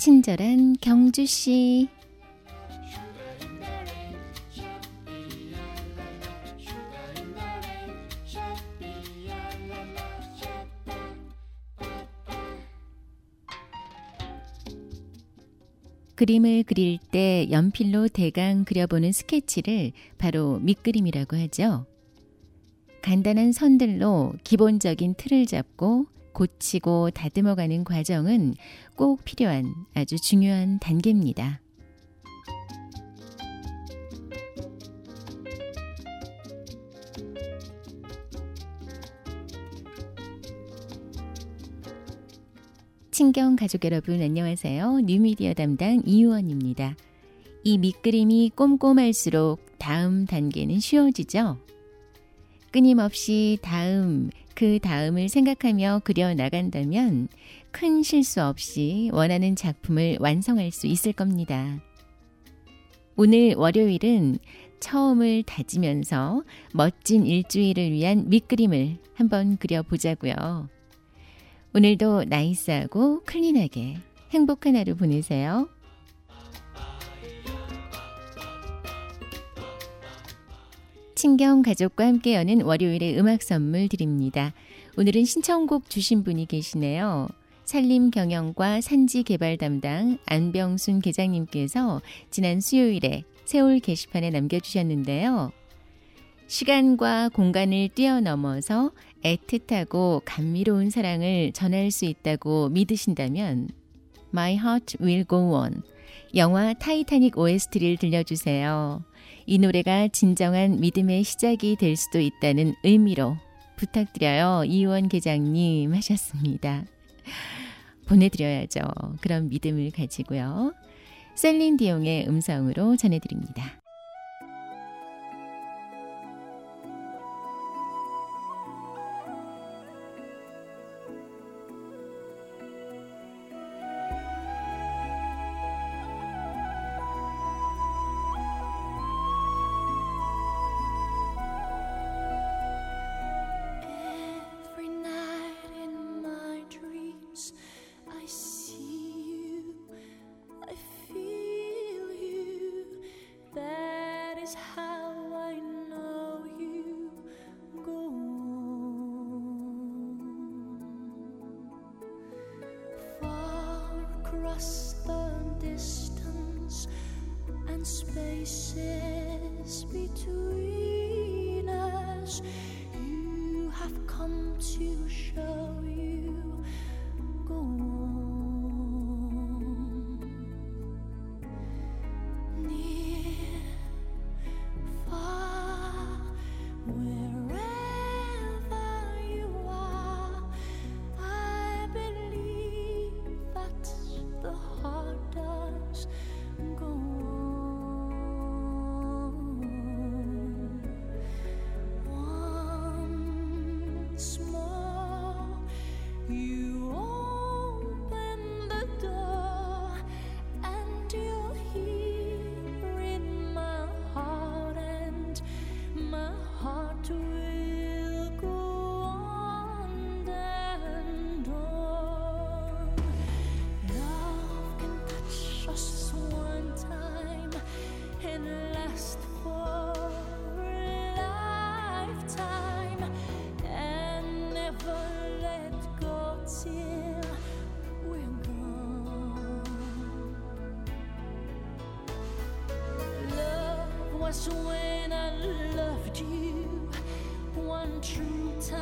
친절한 경주 씨. 그림을 그릴 때 연필로 대강 그려보는 스케치를 바로 밑그림이라고 하죠. 간단한 선들로 기본적인 틀을 잡고 고치고 다듬어가는 과정은 꼭 필요한 아주 중요한 단계입니다. 친경 가족 여러분 안녕하세요. 뉴미디어 담당 이유원입니다. 이 밑그림이 꼼꼼할수록 다음 단계는 쉬워지죠. 끊임없이 다음, 그 다음을 생각하며 그려 나간다면 큰 실수 없이 원하는 작품을 완성할 수 있을 겁니다. 오늘 월요일은 처음을 다지면서 멋진 일주일을 위한 밑그림을 한번 그려보자고요. 오늘도 나이스하고 클린하게 행복한 하루 보내세요. 친경 가족과 함께 여는 월요일의 음악 선물 드립니다. 오늘은 신청곡 주신 분이 계시네요. 산림 경영과 산지 개발 담당 안병순 계장님께서 지난 수요일에 세월 게시판에 남겨주셨는데요. 시간과 공간을 뛰어넘어서 애틋하고 감미로운 사랑을 전할 수 있다고 믿으신다면 My Heart Will Go On 영화 타이타닉 OST를 들려주세요. 이 노래가 진정한 믿음의 시작이 될 수도 있다는 의미로 부탁드려요. 이원 계장님 하셨습니다. 보내드려야죠. 그런 믿음을 가지고요. 셀린 디옹의 음성으로 전해드립니다. Across the distance and spaces between us. You have come to show was when I loved you one true time.